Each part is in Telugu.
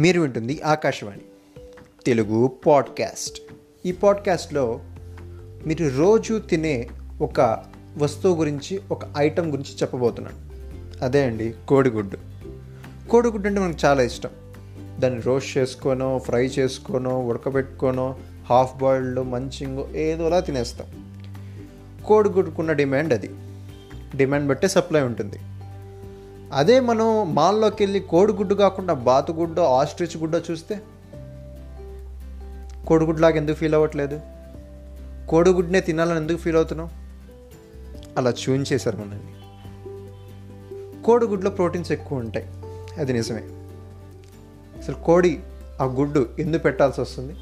మీరు వింటుంది ఆకాశవాణి. తెలుగు పాడ్కాస్ట్. ఈ పాడ్కాస్ట్లో మీరు రోజు తినే ఒక వస్తువు గురించి ఒక ఐటెం గురించి చెప్పబోతున్నాను. అదే అండి కోడిగుడ్డు. కోడిగుడ్డు అంటే మనకు చాలా ఇష్టం. దాన్ని రోస్ట్ చేసుకోనో ఫ్రై చేసుకోనో ఉడకబెట్టుకోనో హాఫ్ బాయిల్డ్ మంచింగో ఏదోలా తినేస్తాం. కోడిగుడ్డుకున్న డిమాండ్ అది. డిమాండ్ బట్టే సప్లై ఉంటుంది. అదే మనం మాల్లోకి వెళ్ళి కోడిగుడ్డు కాకుండా బాతుగుడ్డో ఆస్ట్రిచ్ గుడ్డో చూస్తే కోడిగుడ్లాగా ఎందుకు ఫీల్ అవ్వట్లేదు? కోడిగుడ్డునే తినాలని ఎందుకు ఫీల్ అవుతున్నాం అలా చూయించేశారు మనల్ని. కోడిగుడ్లో ప్రోటీన్స్ ఎక్కువ ఉంటాయి. అది నిజమే. అసలు కోడి ఆ గుడ్డు ఎందుకు పెట్టాల్సి వస్తుంది?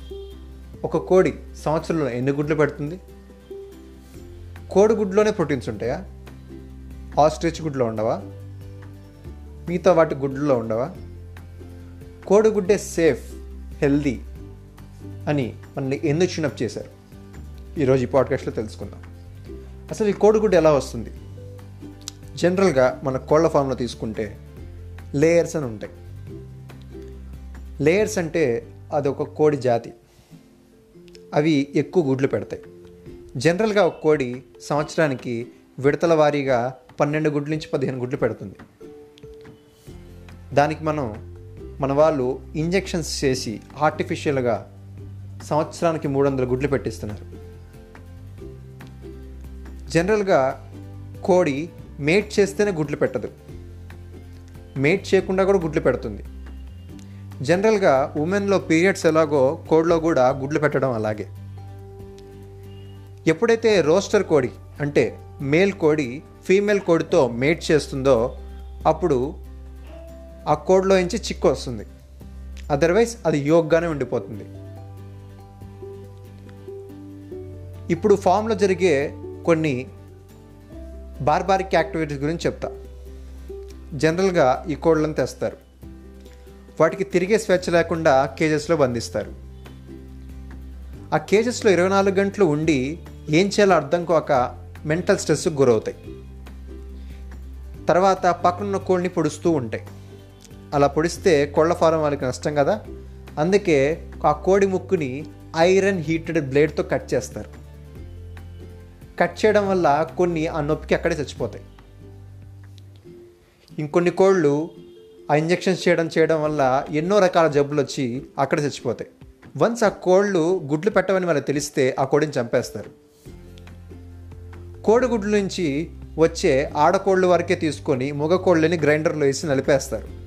ఒక కోడి సంవత్సరంలో ఎన్ని గుడ్లు పెడుతుంది? కోడిగుడ్లోనే ప్రోటీన్స్ ఉంటాయా? ఆస్ట్రిచ్ గుడ్లో ఉండవా? మిగతా వాటి గుడ్లలో ఉండవా? కోడిగుడ్డే సేఫ్ హెల్దీ అని మనల్ని ఎందుకు చిన్నప్ చేశారు? ఈరోజు ఈ పాడ్కాస్ట్లో తెలుసుకుందాం. అసలు ఈ కోడిగుడ్డు ఎలా వస్తుంది? జనరల్గా మన కోళ్ళ ఫామ్లో తీసుకుంటే లేయర్స్ అని ఉంటాయి. లేయర్స్ అంటే అది ఒక కోడి జాతి. అవి ఎక్కువ గుడ్లు పెడతాయి. జనరల్గా ఒక కోడి సంవత్సరానికి విడతల వారీగా పన్నెండు గుడ్ల నుంచి పదిహేను గుడ్లు పెడుతుంది. దానికి మనం మన వాళ్ళు ఇంజెక్షన్స్ చేసి ఆర్టిఫిషియల్గా సంవత్సరానికి మూడు వందల గుడ్లు పెట్టిస్తున్నారు. జనరల్గా కోడి మేట్ చేస్తేనే గుడ్లు పెట్టదు. మేట్ చేయకుండా కూడా గుడ్లు పెడుతుంది. జనరల్గా ఉమెన్లో పీరియడ్స్ ఎలాగో కోడిలో కూడా గుడ్లు పెట్టడం అలాగే. ఎప్పుడైతే రోస్టర్ కోడి అంటే మేల్ కోడి ఫీమేల్ కోడితో మేట్ చేస్తుందో అప్పుడు ఆ కోడ్లో నుంచి చిక్కు వస్తుంది. అదర్వైజ్ అది యోగ్గానే ఉండిపోతుంది. ఇప్పుడు ఫామ్లో జరిగే కొన్ని బార్బారిక్ యాక్టివిటీస్ గురించి చెప్తా. జనరల్గా ఈ కోడ్లను తెస్తారు. వాటికి తిరిగే స్వేచ్ఛ లేకుండా కేజెస్లో బంధిస్తారు. ఆ కేజెస్లో ఇరవై నాలుగు గంటలు ఉండి ఏం చేయాలో అర్థం కాక మెంటల్ స్ట్రెస్కి గురవుతాయి. తర్వాత పక్కనున్న కోడిని పొడుస్తూ ఉంటాయి. అలా పొడిస్తే కోళ్ళ ఫారం వాళ్ళకి నష్టం కదా? అందుకే ఆ కోడి ముక్కుని ఐరన్ హీటెడ్ బ్లేడ్తో కట్ చేస్తారు. కట్ చేయడం వల్ల కొన్ని ఆ నొప్పికి అక్కడే చచ్చిపోతాయి. ఇంకొన్ని కోళ్ళు ఆ ఇంజెక్షన్స్ చేయడం చేయడం వల్ల ఎన్నో రకాల జబ్బులు వచ్చి అక్కడ చచ్చిపోతాయి. వన్స్ ఆ కోళ్ళు గుడ్లు పెట్టవని వాళ్ళకి తెలిస్తే ఆ కోడిని చంపేస్తారు. కోడిగుడ్ల నుంచి వచ్చే ఆడకోళ్ళు వరకే తీసుకొని మగ కోళ్ళని గ్రైండర్లో వేసి నలిపేస్తారు.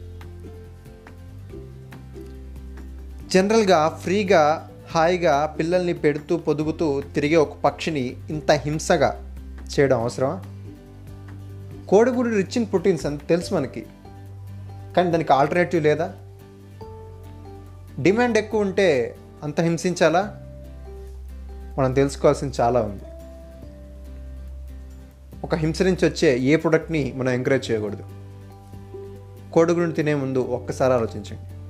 జనరల్గా ఫ్రీగా హాయిగా పిల్లల్ని పెడుతూ పొదుగుతూ తిరిగే ఒక పక్షిని ఇంత హింసగా చేయడం అవసరమా? కోడిగుడు రిచ్ ఇన్ ప్రోటీన్స్ అని తెలుసు మనకి. కానీ దానికి ఆల్టర్నేటివ్ లేదా? డిమాండ్ ఎక్కువ ఉంటే అంత హింసించాలా? మనం తెలుసుకోవాల్సింది చాలా ఉంది. ఒక హింస నుంచి వచ్చే ఏ ప్రోడక్ట్ని మనం ఎంకరేజ్ చేయకూడదు. కోడిగుడిని తినే ముందు ఒక్కసారి ఆలోచించండి.